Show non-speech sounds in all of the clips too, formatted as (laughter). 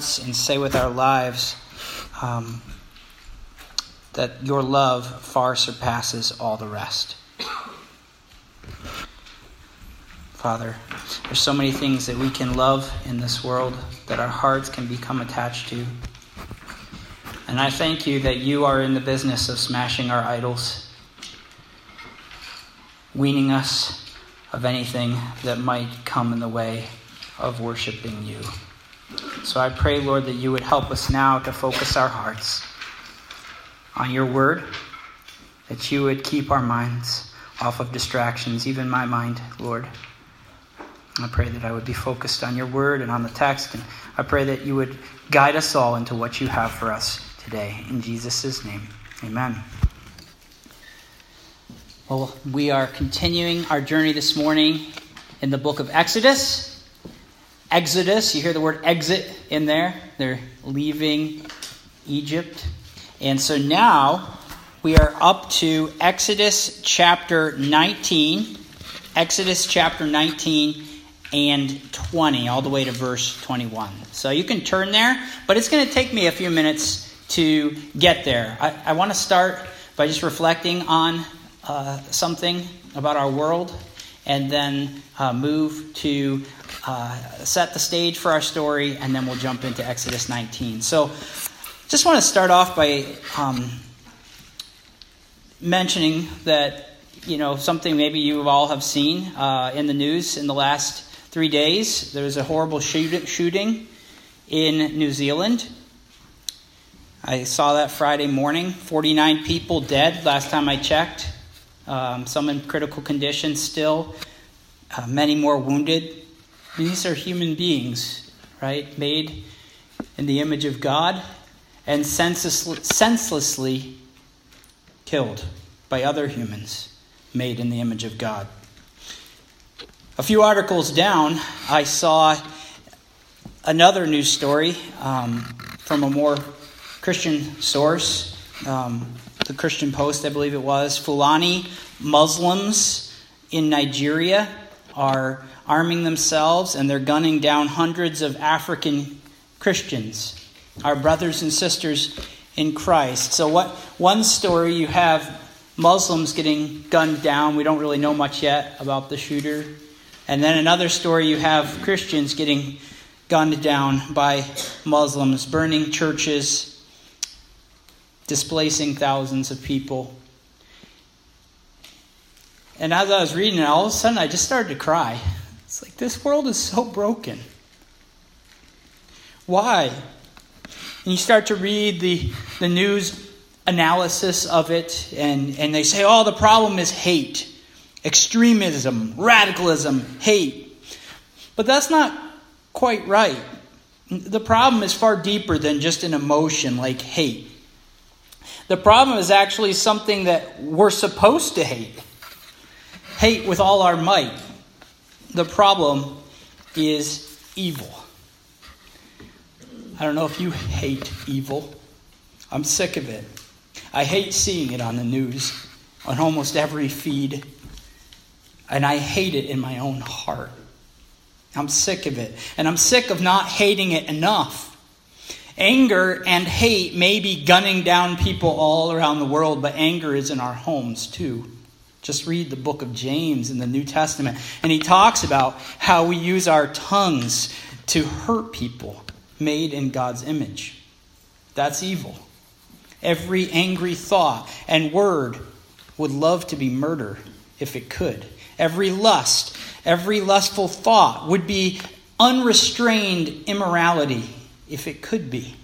hearts and say with our lives um, that your love far surpasses all the rest. Father, there's so many things that we can love in this world that our hearts can become attached to. And I thank you that you are in the business of smashing our idols, weaning us of anything that might come in the way of worshiping you. So I pray, Lord, that you would help us now to focus our hearts on your word, that you would keep our minds off of distractions, even my mind, Lord. I pray that I would be focused on your word and on the text. And I pray that you would guide us all into what you have for us today. In Jesus' name, amen. Well, we are continuing our journey this morning in the book of Exodus. Exodus, you hear the word exit in there. They're leaving Egypt. And so now we are up to Exodus chapter 19. Exodus chapter 19 and 20, all the way to verse 21. So you can turn there, but it's going to take me a few minutes to get there. I, I want to start by just reflecting on uh, something about our world and then uh, move to uh, set the stage for our story, and then we'll jump into Exodus 19. So just want to start off by um, mentioning that you know something maybe you all have seen uh, in the news in the last three days. There was a horrible shoot- shooting in New Zealand. I saw that Friday morning. 49 people dead last time I checked. Um, some in critical condition still. Uh, many more wounded. These are human beings, right? Made in the image of God and senselessly killed by other humans made in the image of God. A few articles down, I saw another news story um, from a more Christian source, um, the Christian Post, I believe it was. Fulani Muslims in Nigeria are arming themselves and they're gunning down hundreds of African Christians, our brothers and sisters in Christ. So, what one story you have Muslims getting gunned down. We don't really know much yet about the shooter. And then another story you have Christians getting gunned down by Muslims, burning churches, displacing thousands of people. And as I was reading it, all of a sudden I just started to cry. It's like this world is so broken. Why? And you start to read the, the news analysis of it, and, and they say, oh, the problem is hate extremism, radicalism, hate. But that's not quite right. The problem is far deeper than just an emotion like hate. The problem is actually something that we're supposed to hate. Hate with all our might. The problem is evil. I don't know if you hate evil. I'm sick of it. I hate seeing it on the news, on almost every feed and I hate it in my own heart. I'm sick of it. And I'm sick of not hating it enough. Anger and hate may be gunning down people all around the world, but anger is in our homes too. Just read the book of James in the New Testament, and he talks about how we use our tongues to hurt people made in God's image. That's evil. Every angry thought and word would love to be murder if it could every lust, every lustful thought would be unrestrained immorality if it could be.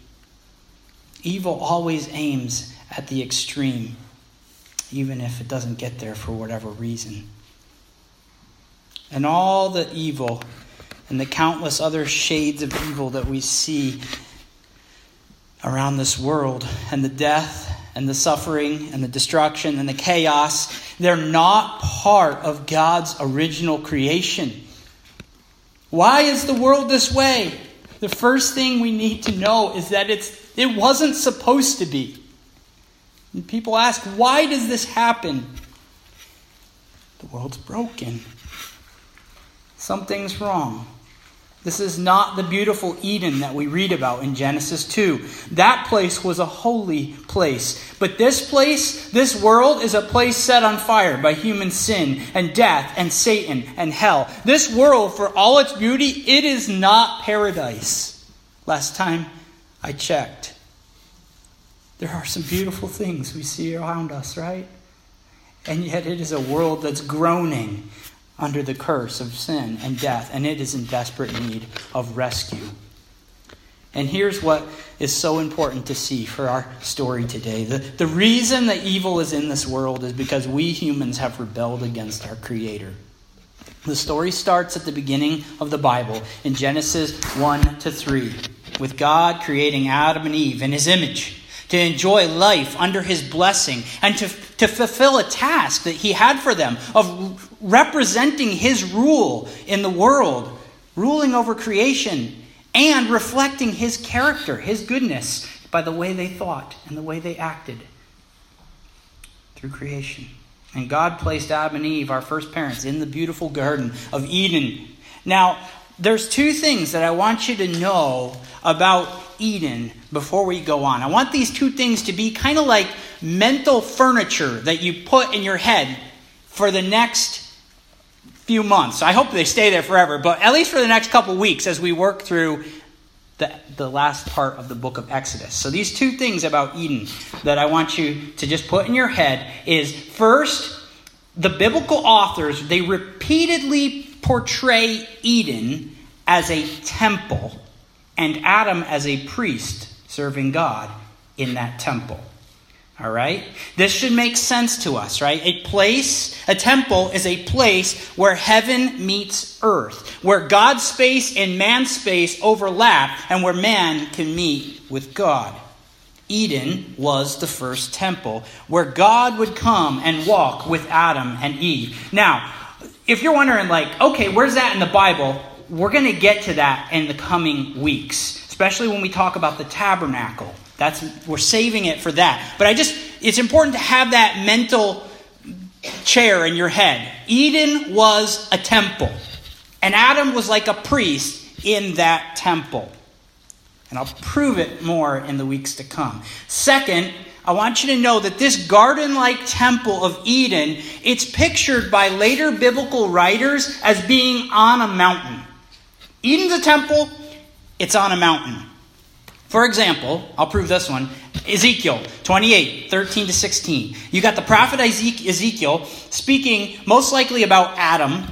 Evil always aims at the extreme, even if it doesn't get there for whatever reason. And all the evil and the countless other shades of evil that we see around this world, and the death and the suffering and the destruction and the chaos, they're not part of God's original creation. Why is the world this way? The first thing we need to know is that it's, it wasn't supposed to be. And people ask, why does this happen? The world's broken. Something's wrong. This is not the beautiful Eden that we read about in Genesis 2. That place was a holy place. But this place, this world, is a place set on fire by human sin and death and Satan and hell. This world, for all its beauty, it is not paradise. Last time I checked. There are some beautiful things we see around us, right? And yet it is a world that's groaning under the curse of sin and death, and it is in desperate need of rescue. And here's what is so important to see for our story today. The, the reason that evil is in this world is because we humans have rebelled against our Creator. The story starts at the beginning of the Bible in Genesis 1 to 3, with God creating Adam and Eve in his image to enjoy life under his blessing, and to, to fulfill a task that he had for them of representing his rule in the world, ruling over creation, and reflecting his character, his goodness, by the way they thought and the way they acted through creation. And God placed Adam and Eve, our first parents, in the beautiful garden of Eden. Now, there's two things that I want you to know about Eden before we go on. I want these two things to be kind of like mental furniture that you put in your head for the next few months. I hope they stay there forever, but at least for the next couple weeks as we work through the, the last part of the book of Exodus. So, these two things about Eden that I want you to just put in your head is first, the biblical authors, they repeatedly portray Eden as a temple and Adam as a priest serving God in that temple. All right? This should make sense to us, right? A place, a temple is a place where heaven meets earth, where God's space and man's space overlap, and where man can meet with God. Eden was the first temple where God would come and walk with Adam and Eve. Now, if you're wondering, like, okay, where's that in the Bible? We're going to get to that in the coming weeks, especially when we talk about the tabernacle. That's we're saving it for that. But I just it's important to have that mental chair in your head. Eden was a temple, and Adam was like a priest in that temple. And I'll prove it more in the weeks to come. Second, I want you to know that this garden-like temple of Eden, it's pictured by later biblical writers as being on a mountain. Eden's a temple, it's on a mountain. For example, I'll prove this one Ezekiel 28, 13 to 16. You got the prophet Ezekiel speaking most likely about Adam,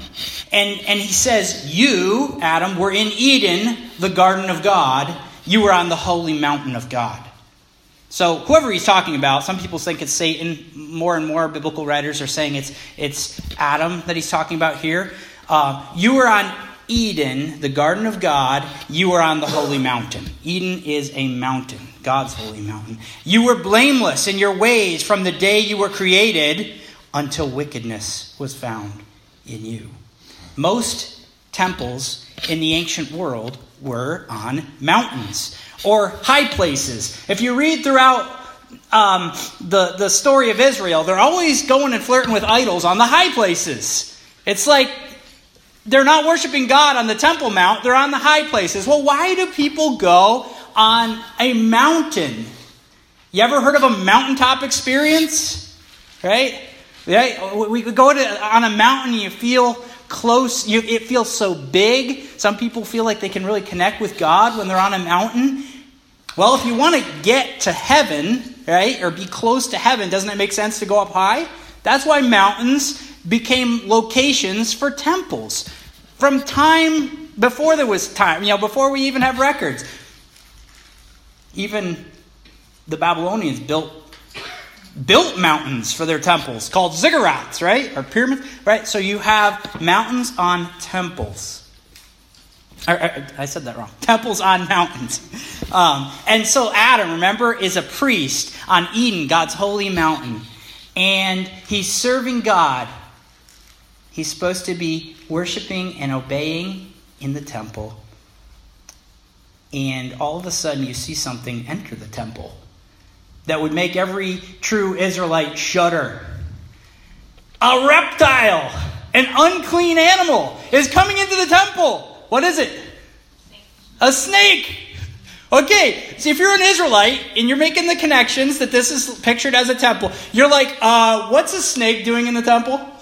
and, and he says, You, Adam, were in Eden, the garden of God. You were on the holy mountain of God. So, whoever he's talking about, some people think it's Satan. More and more biblical writers are saying it's, it's Adam that he's talking about here. Uh, you were on Eden, the garden of God. You were on the holy mountain. Eden is a mountain, God's holy mountain. You were blameless in your ways from the day you were created until wickedness was found in you. Most temples in the ancient world were on mountains or high places. If you read throughout um, the, the story of Israel, they're always going and flirting with idols on the high places. It's like they're not worshiping God on the Temple Mount, they're on the high places. Well, why do people go on a mountain? You ever heard of a mountaintop experience? Right? Yeah, We go to, on a mountain, you feel close, you, it feels so big. Some people feel like they can really connect with God when they're on a mountain. Well, if you want to get to heaven, right, or be close to heaven, doesn't it make sense to go up high? That's why mountains became locations for temples. From time before there was time, you know, before we even have records. Even the Babylonians built built mountains for their temples called ziggurats, right? Or pyramids, right? So you have mountains on temples. I said that wrong. Temples on mountains. (laughs) Um, and so Adam, remember, is a priest on Eden, God's holy mountain. And he's serving God. He's supposed to be worshiping and obeying in the temple. And all of a sudden, you see something enter the temple that would make every true Israelite shudder. A reptile, an unclean animal, is coming into the temple. What is it? A snake! Okay, so if you're an Israelite and you're making the connections that this is pictured as a temple, you're like, uh, what's a snake doing in the temple?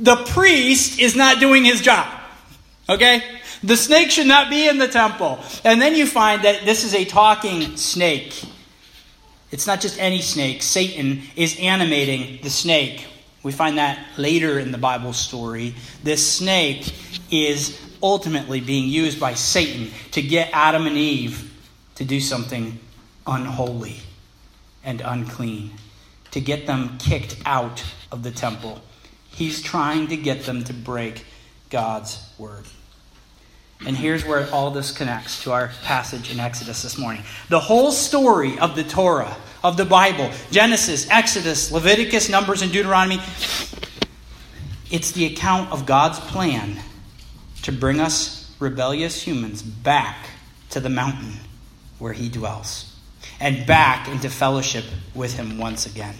The priest is not doing his job. Okay? The snake should not be in the temple. And then you find that this is a talking snake. It's not just any snake. Satan is animating the snake. We find that later in the Bible story. This snake is ultimately being used by Satan to get Adam and Eve to do something unholy and unclean, to get them kicked out of the temple. He's trying to get them to break God's word. And here's where all this connects to our passage in Exodus this morning. The whole story of the Torah, of the Bible, Genesis, Exodus, Leviticus, Numbers, and Deuteronomy, it's the account of God's plan to bring us rebellious humans back to the mountain where He dwells and back into fellowship with Him once again.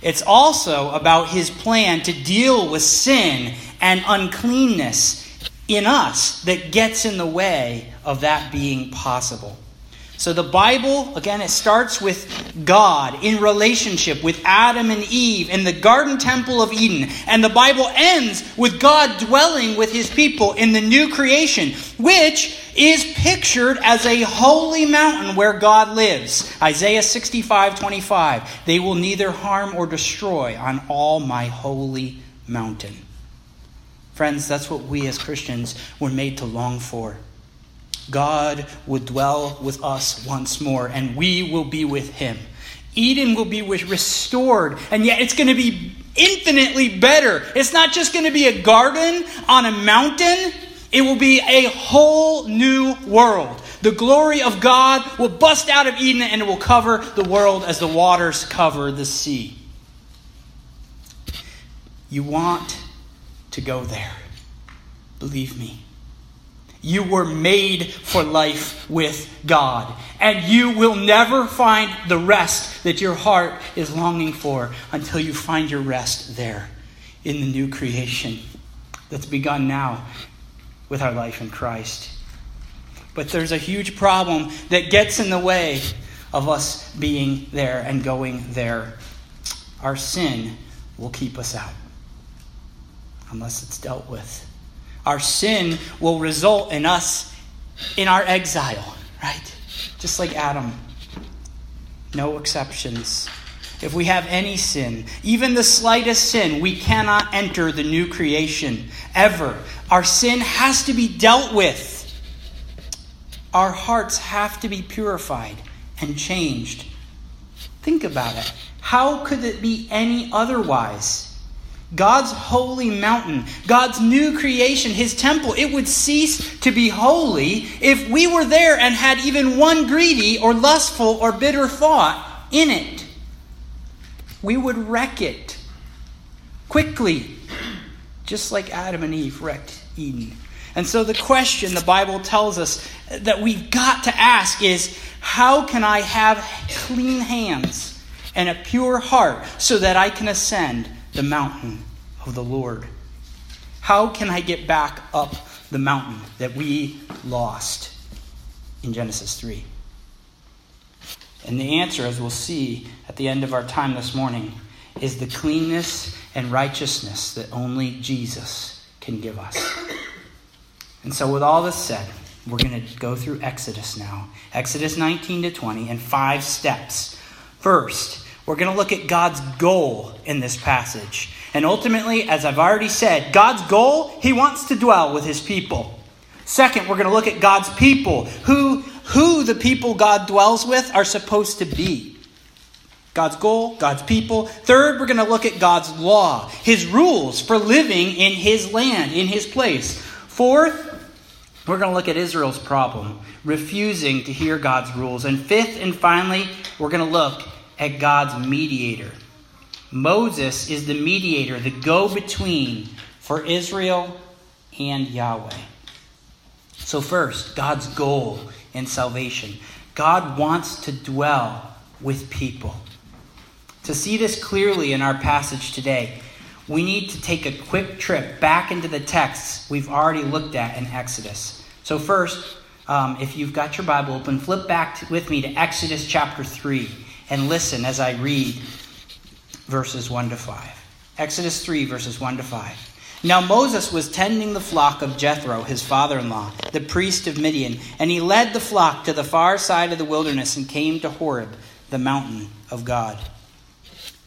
It's also about His plan to deal with sin and uncleanness in us that gets in the way of that being possible. So the Bible, again, it starts with God in relationship with Adam and Eve in the garden temple of Eden. And the Bible ends with God dwelling with his people in the new creation, which is pictured as a holy mountain where God lives. Isaiah 65 25. They will neither harm or destroy on all my holy mountain. Friends, that's what we as Christians were made to long for. God would dwell with us once more, and we will be with him. Eden will be restored, and yet it's going to be infinitely better. It's not just going to be a garden on a mountain, it will be a whole new world. The glory of God will bust out of Eden and it will cover the world as the waters cover the sea. You want to go there. Believe me. You were made for life with God. And you will never find the rest that your heart is longing for until you find your rest there in the new creation that's begun now with our life in Christ. But there's a huge problem that gets in the way of us being there and going there. Our sin will keep us out unless it's dealt with our sin will result in us in our exile, right? Just like Adam. No exceptions. If we have any sin, even the slightest sin, we cannot enter the new creation ever. Our sin has to be dealt with. Our hearts have to be purified and changed. Think about it. How could it be any otherwise? God's holy mountain, God's new creation, his temple, it would cease to be holy if we were there and had even one greedy or lustful or bitter thought in it. We would wreck it quickly, just like Adam and Eve wrecked Eden. And so the question the Bible tells us that we've got to ask is how can I have clean hands and a pure heart so that I can ascend the mountain of the Lord? How can I get back up the mountain that we lost in Genesis 3? And the answer, as we'll see at the end of our time this morning, is the cleanness and righteousness that only Jesus can give us. And so, with all this said, we're going to go through Exodus now. Exodus 19 to 20 in five steps. First, we're going to look at God's goal in this passage. And ultimately, as I've already said, God's goal, He wants to dwell with His people. Second, we're going to look at God's people, who, who the people God dwells with are supposed to be. God's goal, God's people. Third, we're going to look at God's law, His rules for living in His land, in His place. Fourth, we're going to look at Israel's problem, refusing to hear God's rules. And fifth and finally, we're going to look at God's mediator. Moses is the mediator, the go between for Israel and Yahweh. So, first, God's goal in salvation. God wants to dwell with people. To see this clearly in our passage today, we need to take a quick trip back into the texts we've already looked at in Exodus. So, first, um, if you've got your Bible open, flip back to, with me to Exodus chapter 3 and listen as I read verses 1 to 5. Exodus 3, verses 1 to 5. Now Moses was tending the flock of Jethro, his father in law, the priest of Midian, and he led the flock to the far side of the wilderness and came to Horeb, the mountain of God.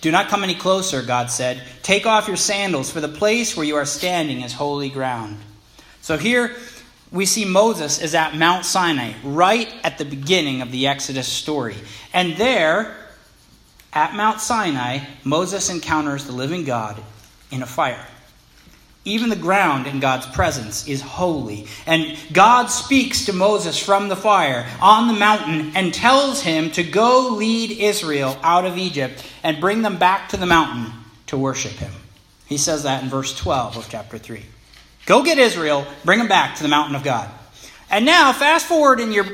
Do not come any closer, God said. Take off your sandals, for the place where you are standing is holy ground. So here we see Moses is at Mount Sinai, right at the beginning of the Exodus story. And there, at Mount Sinai, Moses encounters the living God in a fire. Even the ground in God's presence is holy. And God speaks to Moses from the fire on the mountain and tells him to go lead Israel out of Egypt and bring them back to the mountain to worship him. He says that in verse 12 of chapter 3. Go get Israel, bring them back to the mountain of God. And now, fast forward in your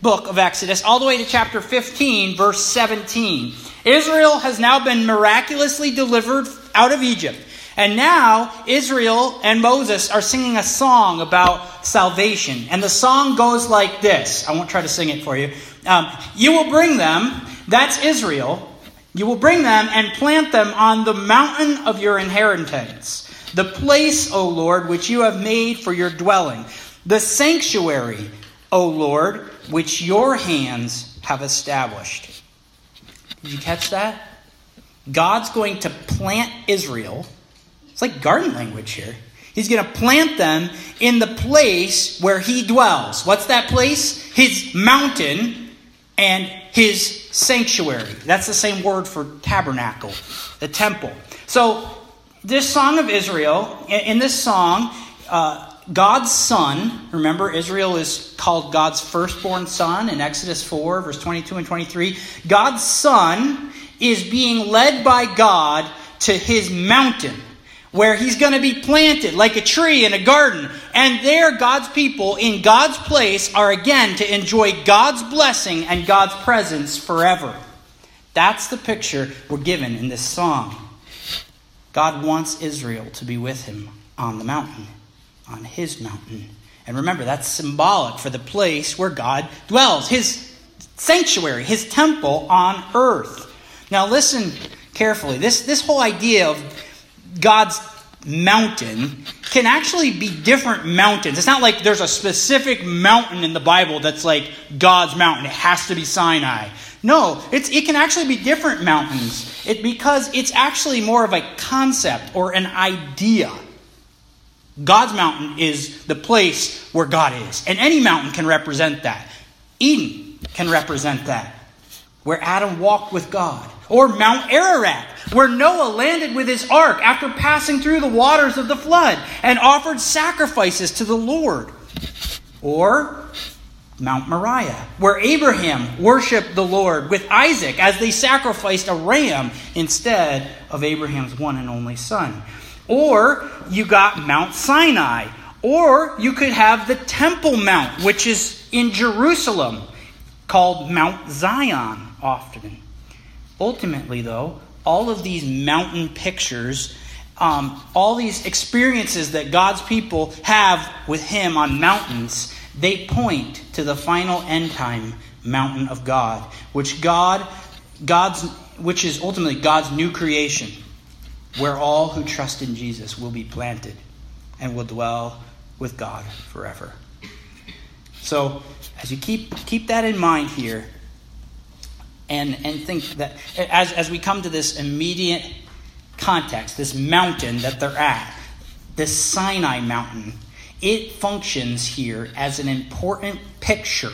book of Exodus all the way to chapter 15, verse 17. Israel has now been miraculously delivered out of Egypt. And now Israel and Moses are singing a song about salvation. And the song goes like this I won't try to sing it for you. Um, you will bring them, that's Israel, you will bring them and plant them on the mountain of your inheritance the place, O Lord, which you have made for your dwelling, the sanctuary, O Lord, which your hands have established. Did you catch that? God's going to plant Israel. It's like garden language here. He's going to plant them in the place where he dwells. What's that place? His mountain and his sanctuary. That's the same word for tabernacle, the temple. So this song of Israel, in this song, uh, God's son, remember, Israel is called God's firstborn son in Exodus 4, verse 22 and 23. God's son is being led by God to his mountain where he's going to be planted like a tree in a garden. And there, God's people in God's place are again to enjoy God's blessing and God's presence forever. That's the picture we're given in this song. God wants Israel to be with him on the mountain, on his mountain. And remember, that's symbolic for the place where God dwells, his sanctuary, his temple on earth. Now, listen carefully. This, this whole idea of God's mountain can actually be different mountains. It's not like there's a specific mountain in the Bible that's like God's mountain. It has to be Sinai. No, it's, it can actually be different mountains it, because it's actually more of a concept or an idea. God's mountain is the place where God is. And any mountain can represent that. Eden can represent that, where Adam walked with God. Or Mount Ararat, where Noah landed with his ark after passing through the waters of the flood and offered sacrifices to the Lord. Or Mount Moriah, where Abraham worshiped the Lord with Isaac as they sacrificed a ram instead of Abraham's one and only son. Or you got Mount Sinai. Or you could have the Temple Mount, which is in Jerusalem, called Mount Zion often. Ultimately, though, all of these mountain pictures, um, all these experiences that God's people have with Him on mountains, they point to the final end time mountain of God, which God, God's, which is ultimately God's new creation, where all who trust in Jesus will be planted and will dwell with God forever. So, as you keep keep that in mind here, and and think that as as we come to this immediate context, this mountain that they're at, this Sinai mountain it functions here as an important picture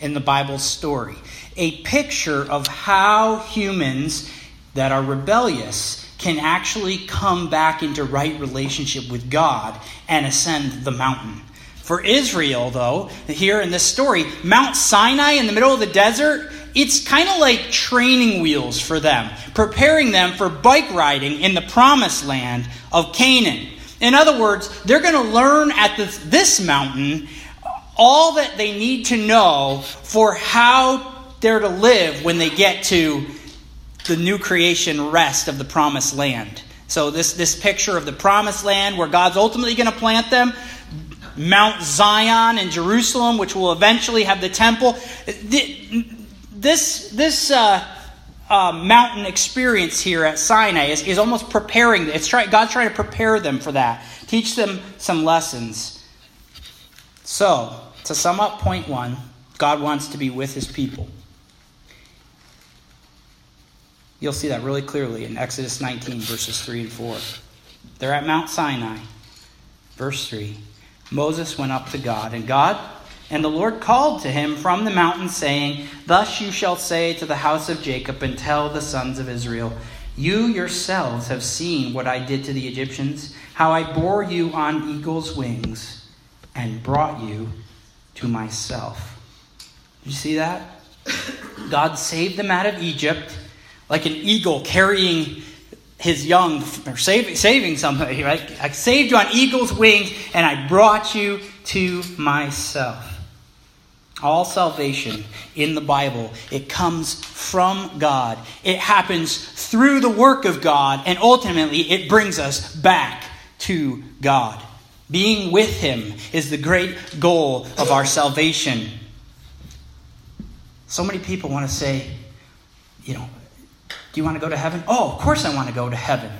in the Bible's story. A picture of how humans that are rebellious can actually come back into right relationship with God and ascend the mountain. For Israel, though, here in this story, Mount Sinai in the middle of the desert, it's kind of like training wheels for them, preparing them for bike riding in the promised land of Canaan. In other words, they're going to learn at this, this mountain all that they need to know for how they're to live when they get to the new creation rest of the promised land. So, this, this picture of the promised land where God's ultimately going to plant them, Mount Zion in Jerusalem, which will eventually have the temple. This, this uh, uh, mountain experience here at Sinai is, is almost preparing. It's try, God's trying to prepare them for that, teach them some lessons. So, to sum up point one, God wants to be with his people. You'll see that really clearly in Exodus 19, verses 3 and 4. They're at Mount Sinai. Verse 3 Moses went up to God, and God and the Lord called to him from the mountain, saying, Thus you shall say to the house of Jacob and tell the sons of Israel, You yourselves have seen what I did to the Egyptians, how I bore you on eagle's wings and brought you to myself. You see that? God saved them out of Egypt like an eagle carrying his young, or saving something, right? I saved you on eagle's wings, and I brought you to myself. All salvation in the Bible, it comes from God. It happens through the work of God, and ultimately it brings us back to God. Being with Him is the great goal of our salvation. So many people want to say, you know, do you want to go to heaven? Oh, of course I want to go to heaven.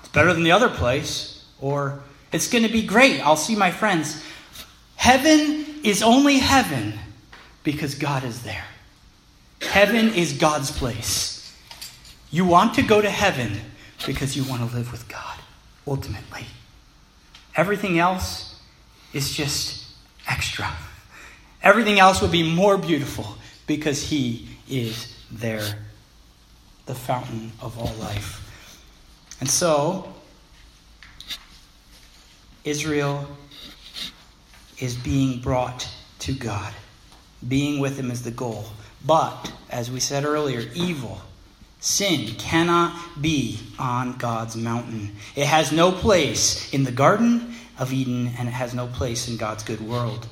It's better than the other place. Or it's going to be great. I'll see my friends. Heaven is only heaven because God is there. Heaven is God's place. You want to go to heaven because you want to live with God, ultimately. Everything else is just extra. Everything else will be more beautiful because He is there the fountain of all life. And so, Israel is being brought to God. Being with Him is the goal. But, as we said earlier, evil, sin cannot be on God's mountain. It has no place in the Garden of Eden, and it has no place in God's good world.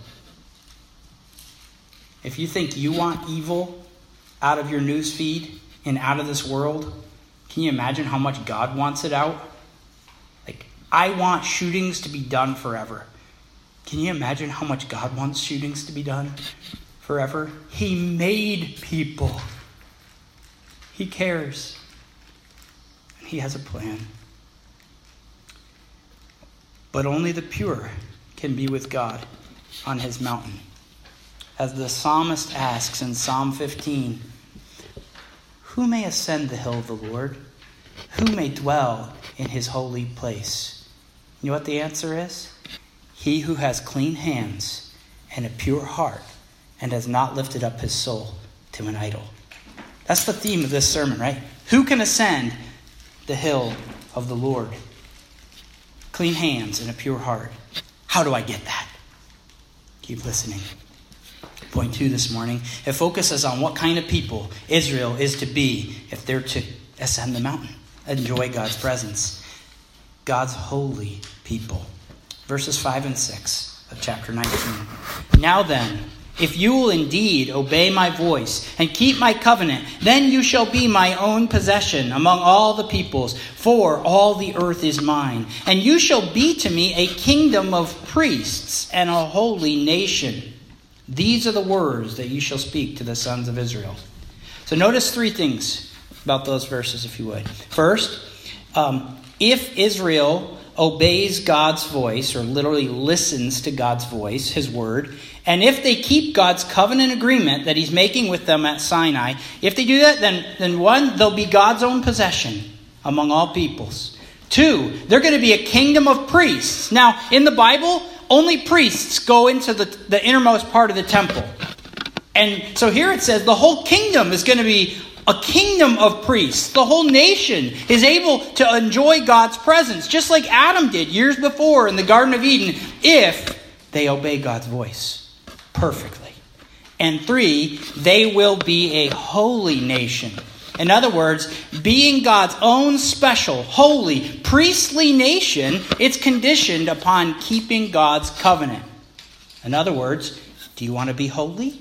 If you think you want evil out of your news feed, and out of this world, can you imagine how much God wants it out? Like, I want shootings to be done forever. Can you imagine how much God wants shootings to be done forever? He made people, He cares, and He has a plan. But only the pure can be with God on His mountain. As the psalmist asks in Psalm 15, who may ascend the hill of the Lord? Who may dwell in his holy place? You know what the answer is? He who has clean hands and a pure heart and has not lifted up his soul to an idol. That's the theme of this sermon, right? Who can ascend the hill of the Lord? Clean hands and a pure heart. How do I get that? Keep listening. Point two this morning. It focuses on what kind of people Israel is to be if they're to ascend the mountain, enjoy God's presence. God's holy people. Verses 5 and 6 of chapter 19. Now then, if you will indeed obey my voice and keep my covenant, then you shall be my own possession among all the peoples, for all the earth is mine. And you shall be to me a kingdom of priests and a holy nation. These are the words that you shall speak to the sons of Israel. So notice three things about those verses, if you would. First, um, if Israel obeys God's voice, or literally listens to God's voice, his word, and if they keep God's covenant agreement that he's making with them at Sinai, if they do that, then, then one, they'll be God's own possession among all peoples. Two, they're going to be a kingdom of priests. Now, in the Bible, only priests go into the, the innermost part of the temple. And so here it says the whole kingdom is going to be a kingdom of priests. The whole nation is able to enjoy God's presence, just like Adam did years before in the Garden of Eden, if they obey God's voice perfectly. And three, they will be a holy nation. In other words, being God's own special, holy, priestly nation, it's conditioned upon keeping God's covenant. In other words, do you want to be holy?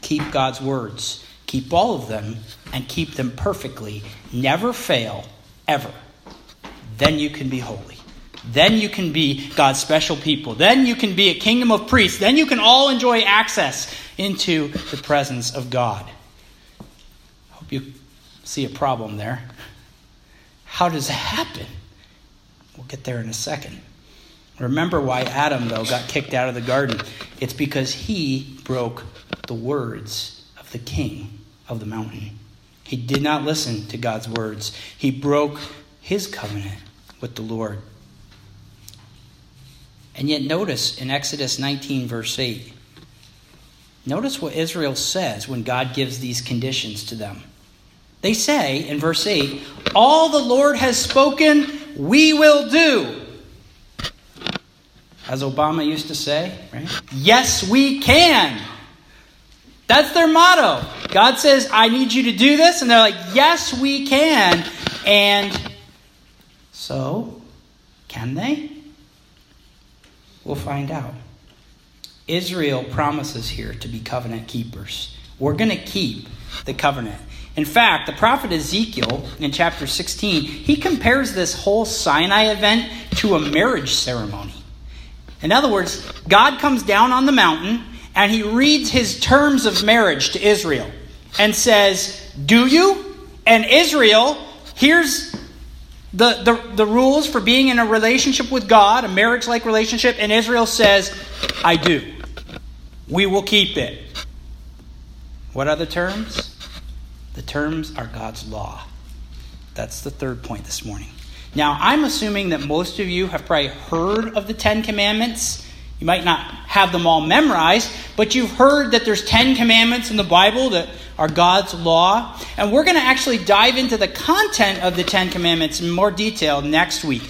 Keep God's words. Keep all of them and keep them perfectly. Never fail, ever. Then you can be holy. Then you can be God's special people. Then you can be a kingdom of priests. Then you can all enjoy access into the presence of God. I hope you see a problem there. How does that happen? We'll get there in a second. Remember why Adam, though, got kicked out of the garden. It's because he broke the words of the king of the mountain. He did not listen to God's words, he broke his covenant with the Lord. And yet, notice in Exodus 19, verse 8, notice what Israel says when God gives these conditions to them. They say in verse 8, All the Lord has spoken, we will do. As Obama used to say, right? Yes, we can. That's their motto. God says, I need you to do this. And they're like, Yes, we can. And so, can they? We'll find out. Israel promises here to be covenant keepers. We're going to keep the covenant. In fact, the prophet Ezekiel in chapter 16, he compares this whole Sinai event to a marriage ceremony. In other words, God comes down on the mountain and he reads his terms of marriage to Israel and says, Do you? And Israel, here's the, the, the rules for being in a relationship with God, a marriage like relationship, and Israel says, I do. We will keep it. What are the terms? The terms are God's law. That's the third point this morning. Now, I'm assuming that most of you have probably heard of the Ten Commandments. You might not have them all memorized, but you've heard that there's Ten Commandments in the Bible that are God's law. And we're going to actually dive into the content of the Ten Commandments in more detail next week.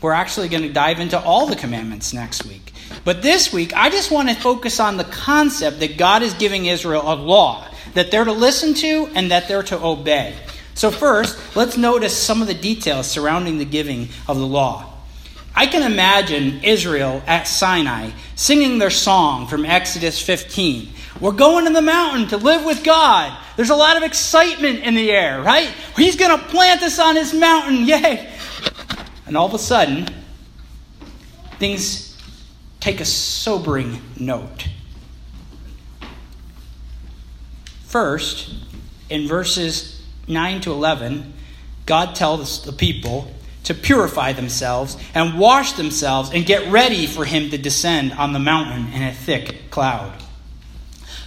We're actually going to dive into all the commandments next week. But this week, I just want to focus on the concept that God is giving Israel a law that they're to listen to and that they're to obey. So, first, let's notice some of the details surrounding the giving of the law. I can imagine Israel at Sinai singing their song from Exodus 15. We're going to the mountain to live with God. There's a lot of excitement in the air, right? He's going to plant us on his mountain. (laughs) Yay! And all of a sudden, things take a sobering note. First, in verses 9 to 11, God tells the people to purify themselves and wash themselves and get ready for him to descend on the mountain in a thick cloud.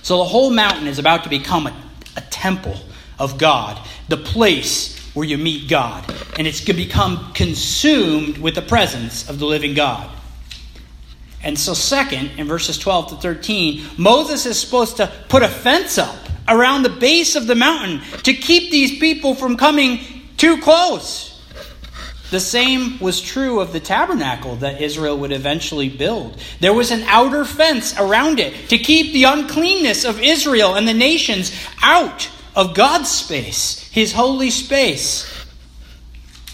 So the whole mountain is about to become a, a temple of God, the place where you meet God. And it's going to become consumed with the presence of the living God. And so, second, in verses 12 to 13, Moses is supposed to put a fence up around the base of the mountain to keep these people from coming too close. The same was true of the tabernacle that Israel would eventually build. There was an outer fence around it to keep the uncleanness of Israel and the nations out of God's space, his holy space.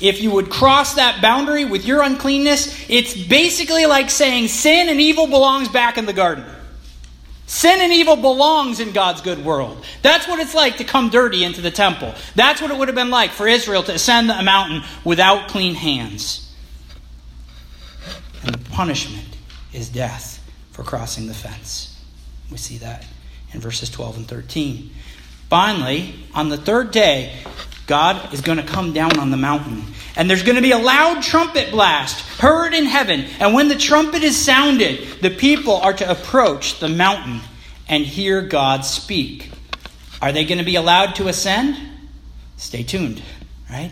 If you would cross that boundary with your uncleanness, it's basically like saying sin and evil belongs back in the garden. Sin and evil belongs in God's good world. That's what it's like to come dirty into the temple. That's what it would have been like for Israel to ascend a mountain without clean hands. And the punishment is death for crossing the fence. We see that in verses 12 and 13. Finally, on the third day, God is going to come down on the mountain. And there's going to be a loud trumpet blast heard in heaven. And when the trumpet is sounded, the people are to approach the mountain and hear God speak. Are they going to be allowed to ascend? Stay tuned, right?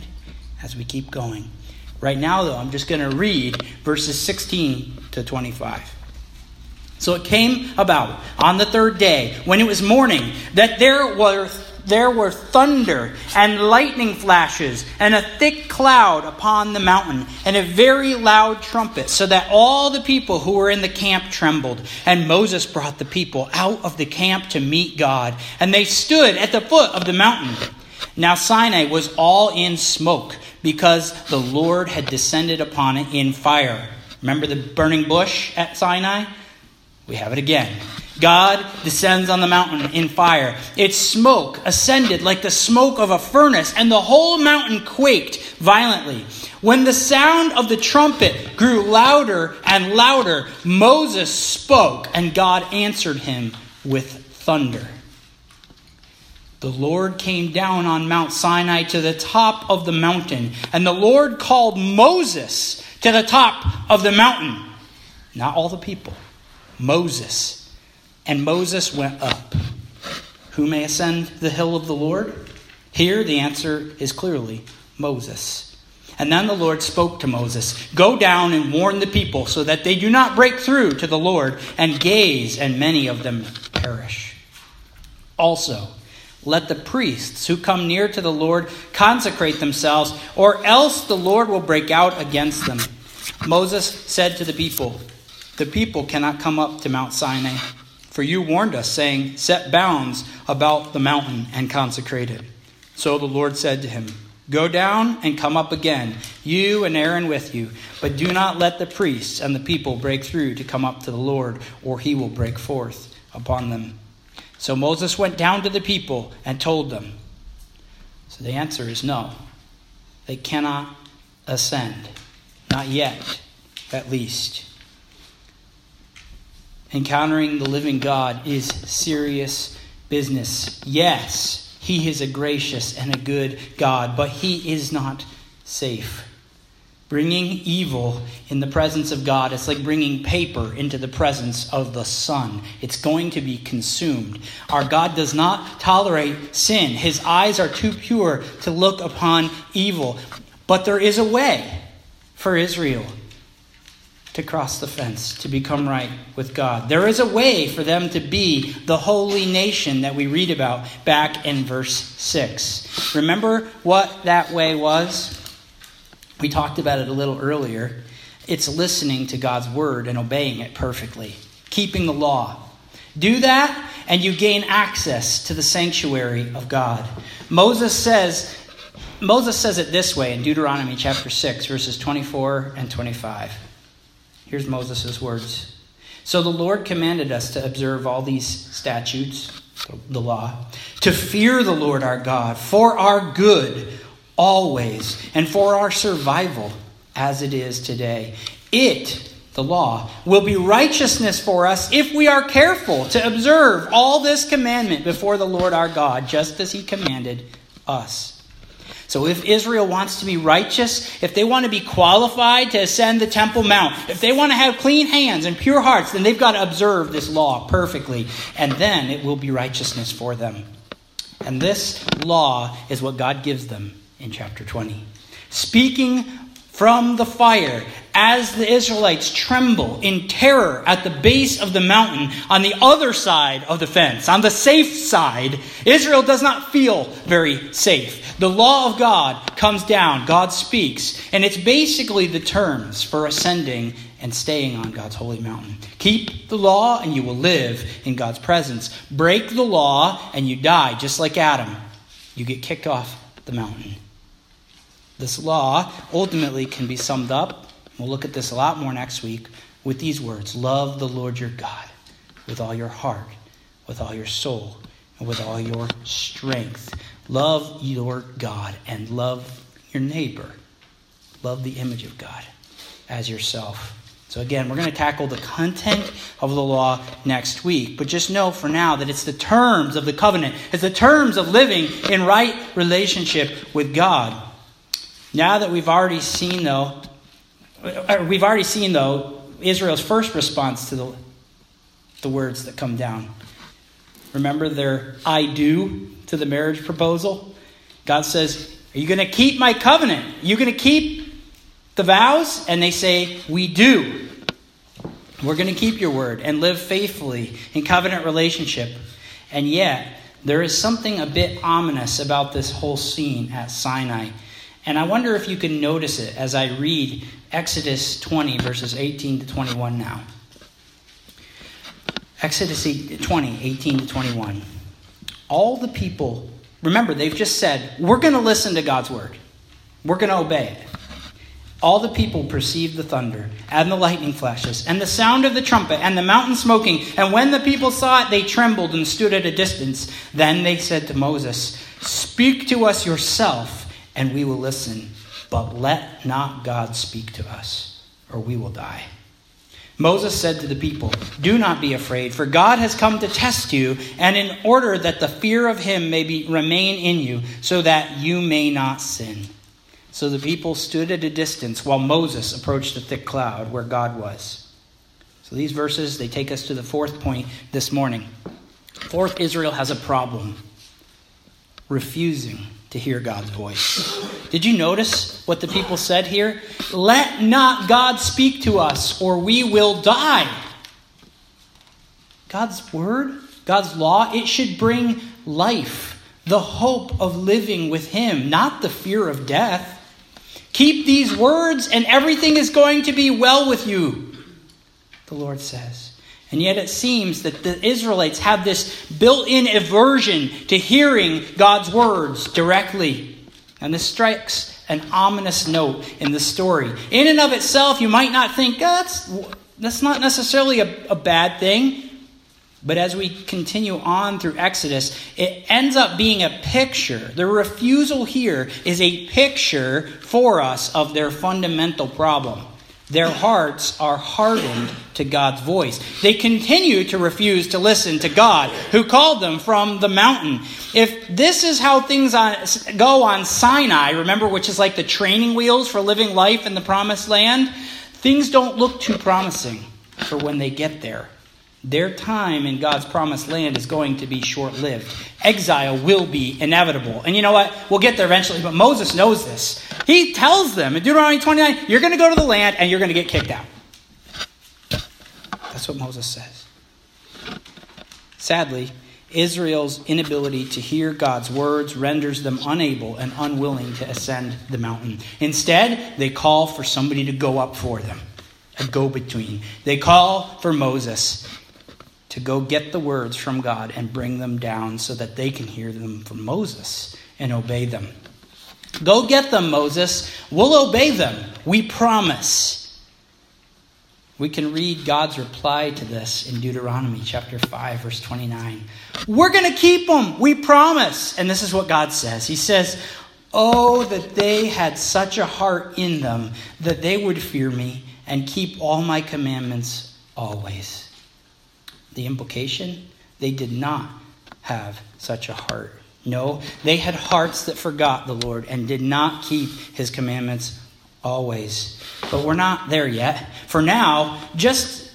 As we keep going. Right now, though, I'm just going to read verses 16 to 25. So it came about on the third day, when it was morning, that there were there were thunder and lightning flashes and a thick cloud upon the mountain and a very loud trumpet, so that all the people who were in the camp trembled. And Moses brought the people out of the camp to meet God, and they stood at the foot of the mountain. Now Sinai was all in smoke, because the Lord had descended upon it in fire. Remember the burning bush at Sinai? We have it again. God descends on the mountain in fire. Its smoke ascended like the smoke of a furnace, and the whole mountain quaked violently. When the sound of the trumpet grew louder and louder, Moses spoke, and God answered him with thunder. The Lord came down on Mount Sinai to the top of the mountain, and the Lord called Moses to the top of the mountain. Not all the people, Moses. And Moses went up. Who may ascend the hill of the Lord? Here the answer is clearly Moses. And then the Lord spoke to Moses Go down and warn the people so that they do not break through to the Lord and gaze, and many of them perish. Also, let the priests who come near to the Lord consecrate themselves, or else the Lord will break out against them. Moses said to the people, The people cannot come up to Mount Sinai, for you warned us, saying, Set bounds about the mountain and consecrate it. So the Lord said to him, Go down and come up again, you and Aaron with you, but do not let the priests and the people break through to come up to the Lord, or he will break forth upon them. So Moses went down to the people and told them. So the answer is no. They cannot ascend. Not yet, at least. Encountering the living God is serious business. Yes, He is a gracious and a good God, but He is not safe. Bringing evil in the presence of God, it's like bringing paper into the presence of the sun. It's going to be consumed. Our God does not tolerate sin. His eyes are too pure to look upon evil. But there is a way for Israel to cross the fence, to become right with God. There is a way for them to be the holy nation that we read about back in verse 6. Remember what that way was? We talked about it a little earlier. It's listening to God's word and obeying it perfectly, keeping the law. Do that, and you gain access to the sanctuary of God. Moses says, Moses says it this way in Deuteronomy chapter 6, verses 24 and 25. Here's Moses' words. So the Lord commanded us to observe all these statutes, the law, to fear the Lord our God for our good always, and for our survival as it is today. It, the law, will be righteousness for us if we are careful to observe all this commandment before the Lord our God, just as He commanded us. So, if Israel wants to be righteous, if they want to be qualified to ascend the Temple Mount, if they want to have clean hands and pure hearts, then they've got to observe this law perfectly, and then it will be righteousness for them. And this law is what God gives them in chapter 20. Speaking from the fire as the Israelites tremble in terror at the base of the mountain on the other side of the fence, on the safe side, Israel does not feel very safe. The law of God comes down, God speaks, and it's basically the terms for ascending and staying on God's holy mountain. Keep the law and you will live in God's presence. Break the law and you die, just like Adam. You get kicked off the mountain. This law ultimately can be summed up, we'll look at this a lot more next week, with these words Love the Lord your God with all your heart, with all your soul, and with all your strength. Love your God and love your neighbor. Love the image of God as yourself. So, again, we're going to tackle the content of the law next week. But just know for now that it's the terms of the covenant, it's the terms of living in right relationship with God now that we've already seen, though, uh, we've already seen, though, Israel's first response to the, the words that come down. Remember their I do to the marriage proposal? God says, Are you going to keep my covenant? Are you going to keep the vows? And they say, We do. We're going to keep your word and live faithfully in covenant relationship. And yet, There is something a bit ominous about this whole scene at Sinai. And I wonder if you can notice it as I read Exodus 20, verses 18 to 21 now. Exodus 20, 18 to 21. All the people, remember, they've just said, we're going to listen to God's word, we're going to obey it. All the people perceived the thunder and the lightning flashes and the sound of the trumpet and the mountain smoking. And when the people saw it, they trembled and stood at a distance. Then they said to Moses, Speak to us yourself, and we will listen. But let not God speak to us, or we will die. Moses said to the people, Do not be afraid, for God has come to test you, and in order that the fear of him may be, remain in you, so that you may not sin. So the people stood at a distance while Moses approached the thick cloud where God was. So these verses, they take us to the fourth point this morning. Fourth, Israel has a problem refusing to hear God's voice. Did you notice what the people said here? Let not God speak to us, or we will die. God's word, God's law, it should bring life, the hope of living with Him, not the fear of death. Keep these words, and everything is going to be well with you, the Lord says. And yet it seems that the Israelites have this built in aversion to hearing God's words directly. And this strikes an ominous note in the story. In and of itself, you might not think, oh, that's, that's not necessarily a, a bad thing. But as we continue on through Exodus, it ends up being a picture. The refusal here is a picture for us of their fundamental problem. Their hearts are hardened to God's voice. They continue to refuse to listen to God, who called them from the mountain. If this is how things on, go on Sinai, remember, which is like the training wheels for living life in the promised land, things don't look too promising for when they get there. Their time in God's promised land is going to be short lived. Exile will be inevitable. And you know what? We'll get there eventually, but Moses knows this. He tells them in Deuteronomy 29 you're going to go to the land and you're going to get kicked out. That's what Moses says. Sadly, Israel's inability to hear God's words renders them unable and unwilling to ascend the mountain. Instead, they call for somebody to go up for them, a go between. They call for Moses to go get the words from God and bring them down so that they can hear them from Moses and obey them. Go get them, Moses. We'll obey them. We promise. We can read God's reply to this in Deuteronomy chapter 5, verse 29. We're going to keep them. We promise. And this is what God says He says, Oh, that they had such a heart in them that they would fear me and keep all my commandments always. The implication? They did not have such a heart. No, they had hearts that forgot the Lord and did not keep his commandments always. But we're not there yet. For now, just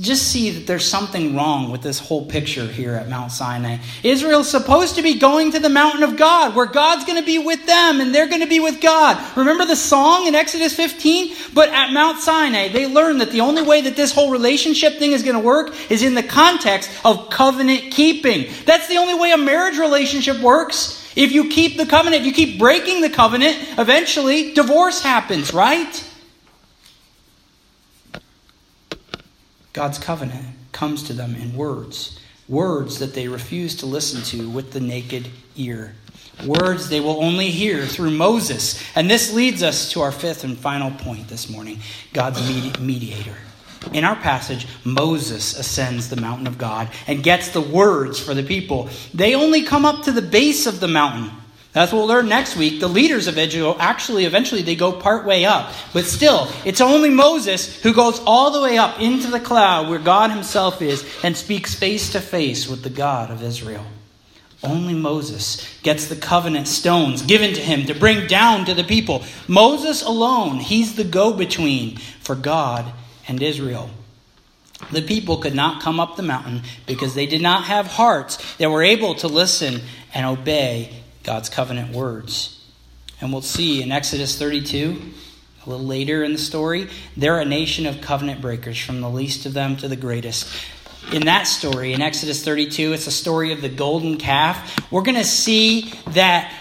just see that there's something wrong with this whole picture here at Mount Sinai. Israel's supposed to be going to the mountain of God, where God's going to be with them and they're going to be with God. Remember the song in Exodus 15? But at Mount Sinai, they learned that the only way that this whole relationship thing is going to work is in the context of covenant keeping. That's the only way a marriage relationship works. If you keep the covenant, if you keep breaking the covenant, eventually divorce happens, right? God's covenant comes to them in words, words that they refuse to listen to with the naked ear, words they will only hear through Moses. And this leads us to our fifth and final point this morning God's mediator. In our passage, Moses ascends the mountain of God and gets the words for the people. They only come up to the base of the mountain. That's what we'll learn next week. The leaders of Israel actually eventually they go part way up. But still, it's only Moses who goes all the way up into the cloud where God himself is and speaks face to face with the God of Israel. Only Moses gets the covenant stones given to him to bring down to the people. Moses alone, he's the go between for God and Israel. The people could not come up the mountain because they did not have hearts that were able to listen and obey God's covenant words. And we'll see in Exodus 32, a little later in the story, they're a nation of covenant breakers, from the least of them to the greatest. in that story, in Exodus 32, it's a story of the golden calf. We're going to see that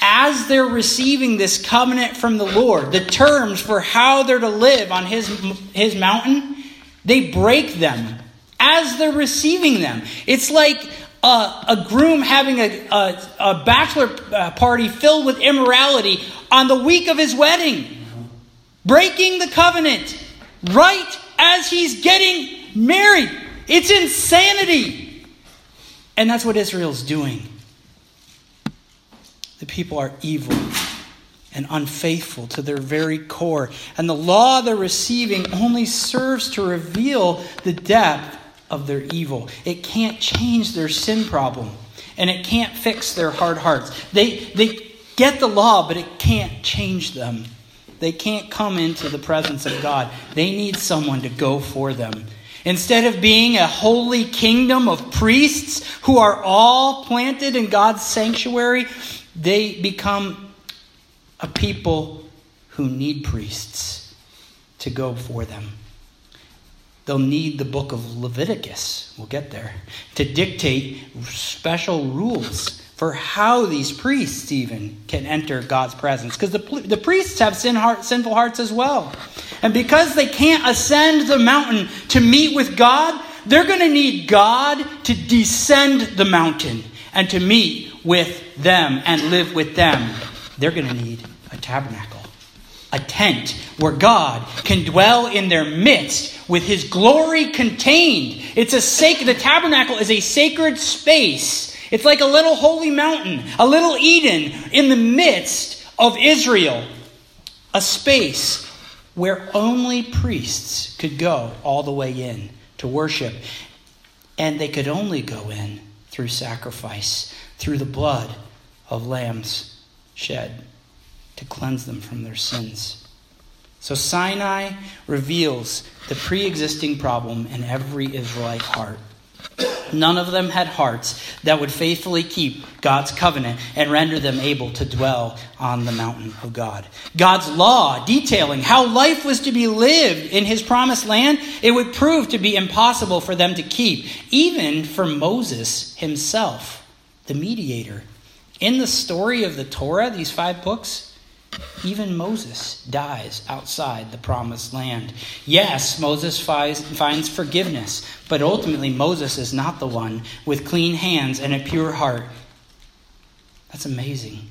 as they're receiving this covenant from the Lord, the terms for how they're to live on his, his mountain, they break them as they're receiving them. It's like a, a groom having a, a, a bachelor uh, party filled with immorality on the week of his wedding, breaking the covenant right as he's getting married. It's insanity. And that's what Israel's doing. The people are evil and unfaithful to their very core. And the law they're receiving only serves to reveal the depth of their evil. It can't change their sin problem, and it can't fix their hard hearts. They, they get the law, but it can't change them. They can't come into the presence of God. They need someone to go for them. Instead of being a holy kingdom of priests who are all planted in God's sanctuary, they become a people who need priests to go for them. They'll need the book of Leviticus, we'll get there, to dictate special rules for how these priests even can enter God's presence. Because the, the priests have sin heart, sinful hearts as well. And because they can't ascend the mountain to meet with God, they're going to need God to descend the mountain and to meet with them and live with them. They're going to need a tabernacle, a tent where God can dwell in their midst with his glory contained. It's a sacred, the tabernacle is a sacred space. It's like a little holy mountain, a little Eden in the midst of Israel, a space where only priests could go all the way in to worship. And they could only go in through sacrifice, through the blood of lambs shed to cleanse them from their sins. So Sinai reveals the pre existing problem in every Israelite heart. None of them had hearts that would faithfully keep God's covenant and render them able to dwell on the mountain of God. God's law detailing how life was to be lived in his promised land, it would prove to be impossible for them to keep, even for Moses himself, the mediator. In the story of the Torah, these five books, even Moses dies outside the promised land. Yes, Moses finds forgiveness, but ultimately Moses is not the one with clean hands and a pure heart. That's amazing.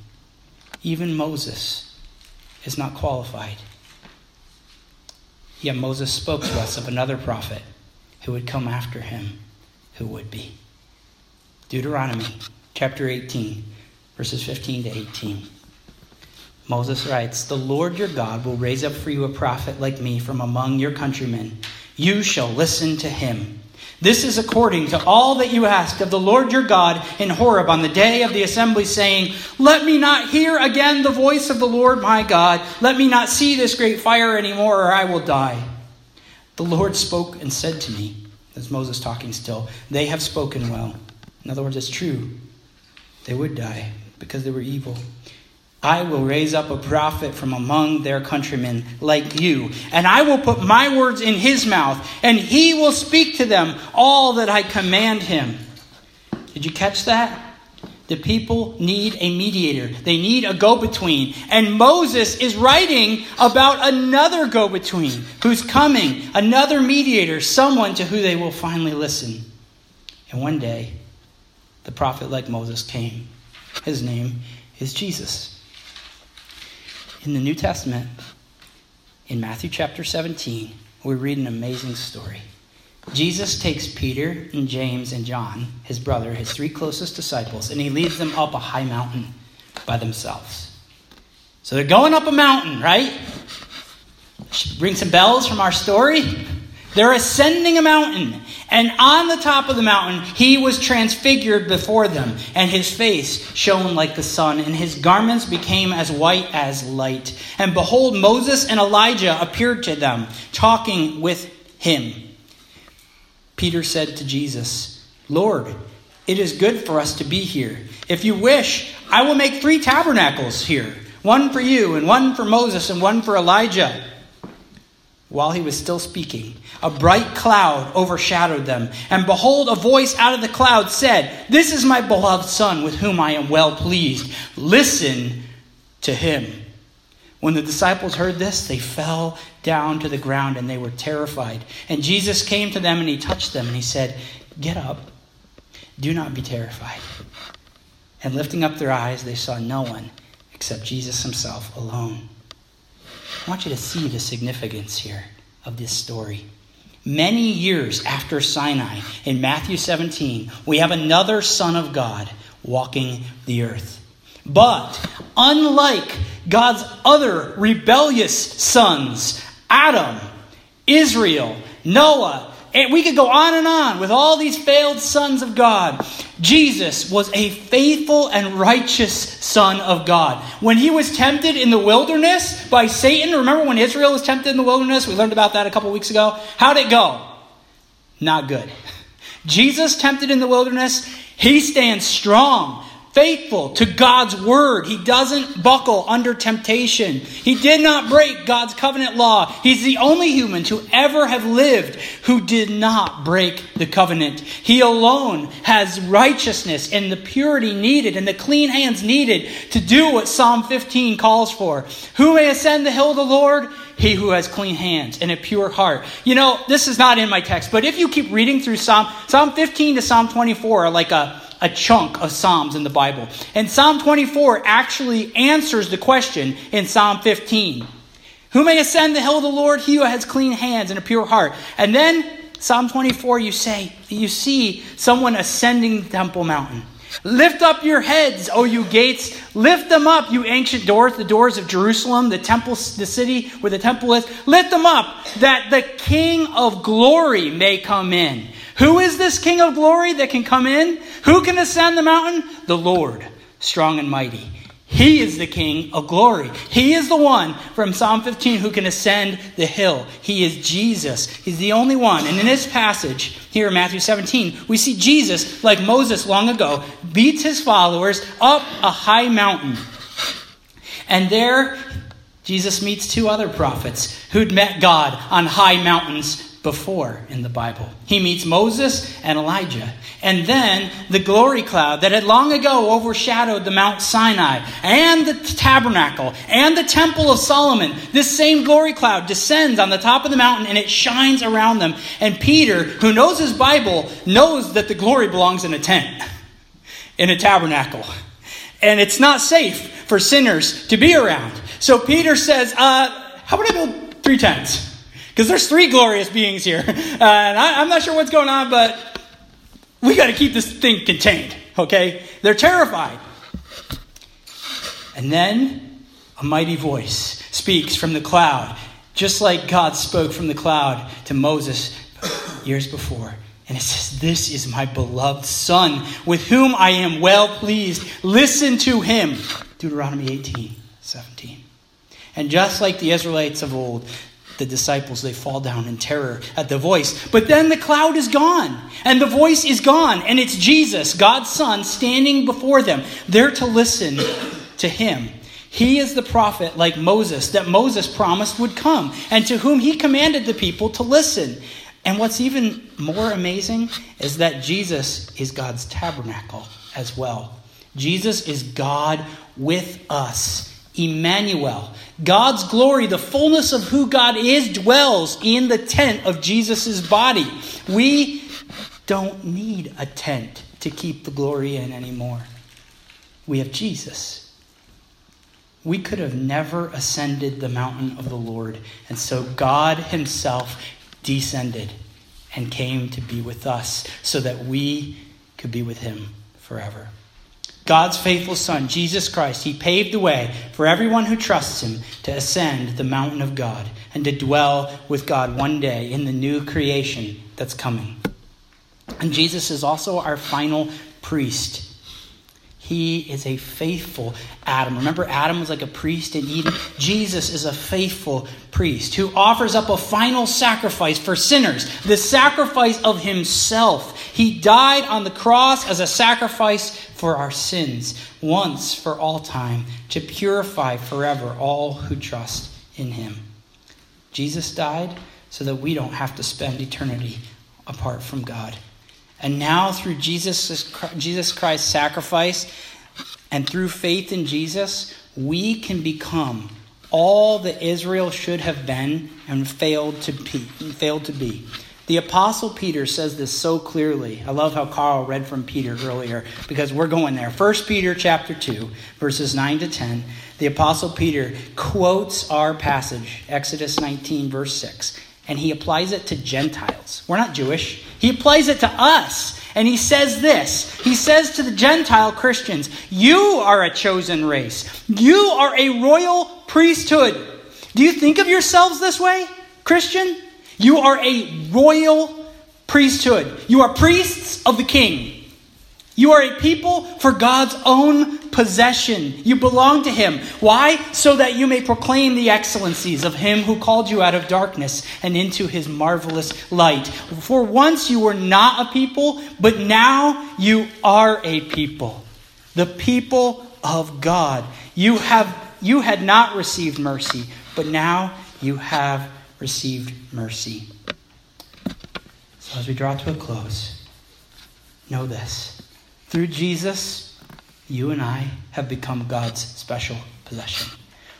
Even Moses is not qualified. Yet Moses spoke to us of another prophet who would come after him, who would be. Deuteronomy chapter 18, verses 15 to 18. Moses writes, The Lord your God will raise up for you a prophet like me from among your countrymen. You shall listen to him. This is according to all that you asked of the Lord your God in Horeb on the day of the assembly, saying, Let me not hear again the voice of the Lord my God. Let me not see this great fire anymore, or I will die. The Lord spoke and said to me, as Moses talking still, They have spoken well. In other words, it's true. They would die because they were evil. I will raise up a prophet from among their countrymen like you, and I will put my words in his mouth, and he will speak to them all that I command him. Did you catch that? The people need a mediator. They need a go between. And Moses is writing about another go between who's coming, another mediator, someone to who they will finally listen. And one day, the prophet like Moses came. His name is Jesus in the New Testament, in Matthew chapter 17, we read an amazing story. Jesus takes Peter and James and John, his brother, his three closest disciples, and he leads them up a high mountain by themselves. So they're going up a mountain, right? Should bring some bells from our story. They're ascending a mountain, and on the top of the mountain, he was transfigured before them, and his face shone like the sun, and his garments became as white as light. And behold, Moses and Elijah appeared to them, talking with him. Peter said to Jesus, Lord, it is good for us to be here. If you wish, I will make three tabernacles here one for you, and one for Moses, and one for Elijah. While he was still speaking, a bright cloud overshadowed them. And behold, a voice out of the cloud said, This is my beloved Son, with whom I am well pleased. Listen to him. When the disciples heard this, they fell down to the ground and they were terrified. And Jesus came to them and he touched them and he said, Get up, do not be terrified. And lifting up their eyes, they saw no one except Jesus himself alone. I want you to see the significance here of this story. Many years after Sinai, in Matthew 17, we have another Son of God walking the earth. But unlike God's other rebellious sons, Adam, Israel, Noah, and we could go on and on with all these failed sons of God. Jesus was a faithful and righteous son of God. When he was tempted in the wilderness by Satan, remember when Israel was tempted in the wilderness? We learned about that a couple weeks ago. How'd it go? Not good. (laughs) Jesus tempted in the wilderness, he stands strong faithful to God's word. He doesn't buckle under temptation. He did not break God's covenant law. He's the only human to ever have lived who did not break the covenant. He alone has righteousness and the purity needed and the clean hands needed to do what Psalm 15 calls for. Who may ascend the hill of the Lord? he who has clean hands and a pure heart. You know, this is not in my text, but if you keep reading through Psalm, Psalm 15 to Psalm 24 are like a, a chunk of Psalms in the Bible. And Psalm 24 actually answers the question in Psalm 15. Who may ascend the hill of the Lord? He who has clean hands and a pure heart. And then Psalm 24, you say, you see someone ascending the temple mountain. Lift up your heads, O you gates. Lift them up, you ancient doors, the doors of Jerusalem, the temple, the city where the temple is. Lift them up, that the King of glory may come in. Who is this King of glory that can come in? Who can ascend the mountain? The Lord, strong and mighty. He is the King of glory. He is the one from Psalm 15 who can ascend the hill. He is Jesus. He's the only one. And in this passage here in Matthew 17, we see Jesus, like Moses long ago, beats his followers up a high mountain. And there, Jesus meets two other prophets who'd met God on high mountains before in the Bible. He meets Moses and Elijah. And then the glory cloud that had long ago overshadowed the Mount Sinai and the tabernacle and the temple of Solomon. This same glory cloud descends on the top of the mountain and it shines around them. And Peter, who knows his Bible, knows that the glory belongs in a tent, in a tabernacle. And it's not safe for sinners to be around. So Peter says, uh, How about I build three tents? Because there's three glorious beings here. (laughs) Uh, and I, I'm not sure what's going on, but we got to keep this thing contained, okay? They're terrified. And then a mighty voice speaks from the cloud, just like God spoke from the cloud to Moses years before. And it says, This is my beloved Son, with whom I am well pleased. Listen to him. Deuteronomy 18, 17. And just like the Israelites of old, the disciples, they fall down in terror at the voice. But then the cloud is gone, and the voice is gone, and it's Jesus, God's Son, standing before them. They're to listen (coughs) to him. He is the prophet, like Moses, that Moses promised would come, and to whom he commanded the people to listen. And what's even more amazing is that Jesus is God's tabernacle as well. Jesus is God with us. Emmanuel. God's glory, the fullness of who God is, dwells in the tent of Jesus' body. We don't need a tent to keep the glory in anymore. We have Jesus. We could have never ascended the mountain of the Lord, and so God Himself descended and came to be with us so that we could be with Him forever. God's faithful Son, Jesus Christ, He paved the way for everyone who trusts Him to ascend the mountain of God and to dwell with God one day in the new creation that's coming. And Jesus is also our final priest. He is a faithful Adam. Remember, Adam was like a priest in Eden? Jesus is a faithful priest who offers up a final sacrifice for sinners, the sacrifice of himself. He died on the cross as a sacrifice for our sins, once for all time, to purify forever all who trust in him. Jesus died so that we don't have to spend eternity apart from God. And now, through Jesus, Jesus Christ's sacrifice and through faith in Jesus, we can become all that Israel should have been and failed to be. Failed to be. The Apostle Peter says this so clearly. I love how Carl read from Peter earlier because we're going there. 1 Peter chapter 2, verses 9 to 10. The Apostle Peter quotes our passage, Exodus 19, verse 6, and he applies it to Gentiles. We're not Jewish. He applies it to us. And he says this He says to the Gentile Christians, You are a chosen race, you are a royal priesthood. Do you think of yourselves this way, Christian? You are a royal priesthood. You are priests of the king. You are a people for God's own possession. You belong to Him. Why? So that you may proclaim the excellencies of Him who called you out of darkness and into His marvelous light. For once you were not a people, but now you are a people. The people of God. You have you had not received mercy, but now you have received mercy. So as we draw to a close, know this. Through Jesus, you and I have become God's special possession.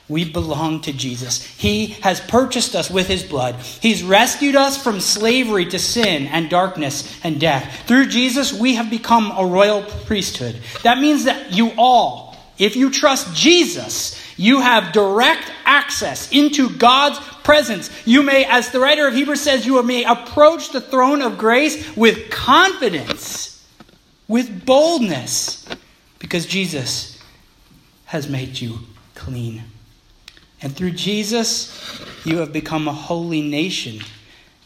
We belong to Jesus. He has purchased us with his blood. He's rescued us from slavery to sin and darkness and death. Through Jesus, we have become a royal priesthood. That means that you all, if you trust Jesus, you have direct access into God's presence. You may, as the writer of Hebrews says, you may approach the throne of grace with confidence, with boldness, because Jesus has made you clean. And through Jesus, you have become a holy nation,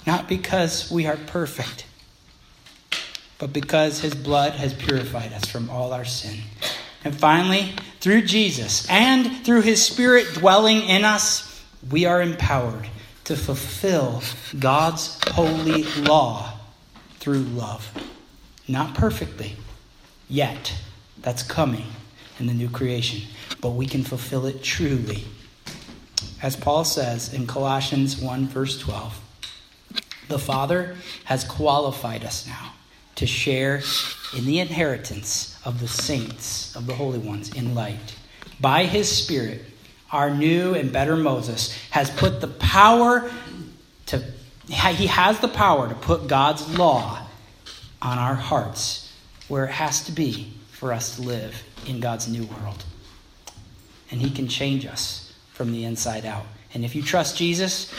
not because we are perfect, but because his blood has purified us from all our sin. And finally, through Jesus and through his Spirit dwelling in us, we are empowered to fulfill God's holy law through love. Not perfectly, yet. That's coming in the new creation. But we can fulfill it truly. As Paul says in Colossians 1, verse 12, the Father has qualified us now to share in the inheritance of the saints, of the holy ones, in light. By his Spirit, our new and better Moses has put the power to, he has the power to put God's law on our hearts where it has to be for us to live in God's new world. And he can change us from the inside out. And if you trust Jesus,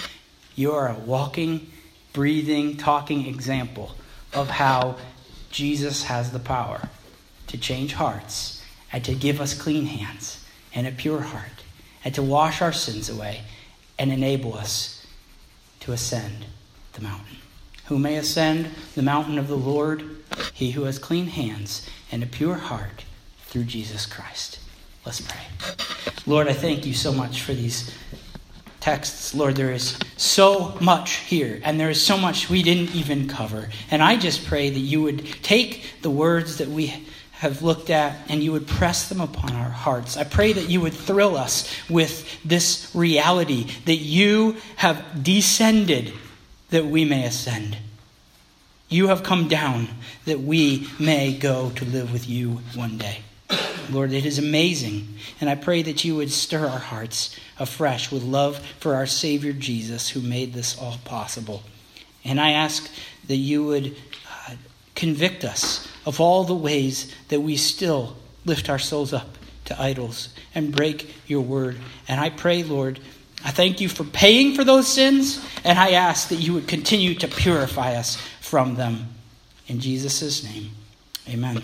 you are a walking, breathing, talking example of how Jesus has the power to change hearts and to give us clean hands and a pure heart and to wash our sins away and enable us to ascend the mountain. Who may ascend the mountain of the Lord? He who has clean hands and a pure heart through Jesus Christ. Let's pray. Lord, I thank you so much for these texts. Lord, there is so much here, and there is so much we didn't even cover. And I just pray that you would take the words that we have looked at and you would press them upon our hearts. I pray that you would thrill us with this reality that you have descended that we may ascend. You have come down that we may go to live with you one day. Lord, it is amazing. And I pray that you would stir our hearts afresh with love for our Savior Jesus, who made this all possible. And I ask that you would uh, convict us of all the ways that we still lift our souls up to idols and break your word. And I pray, Lord, I thank you for paying for those sins, and I ask that you would continue to purify us from them. In Jesus' name, amen.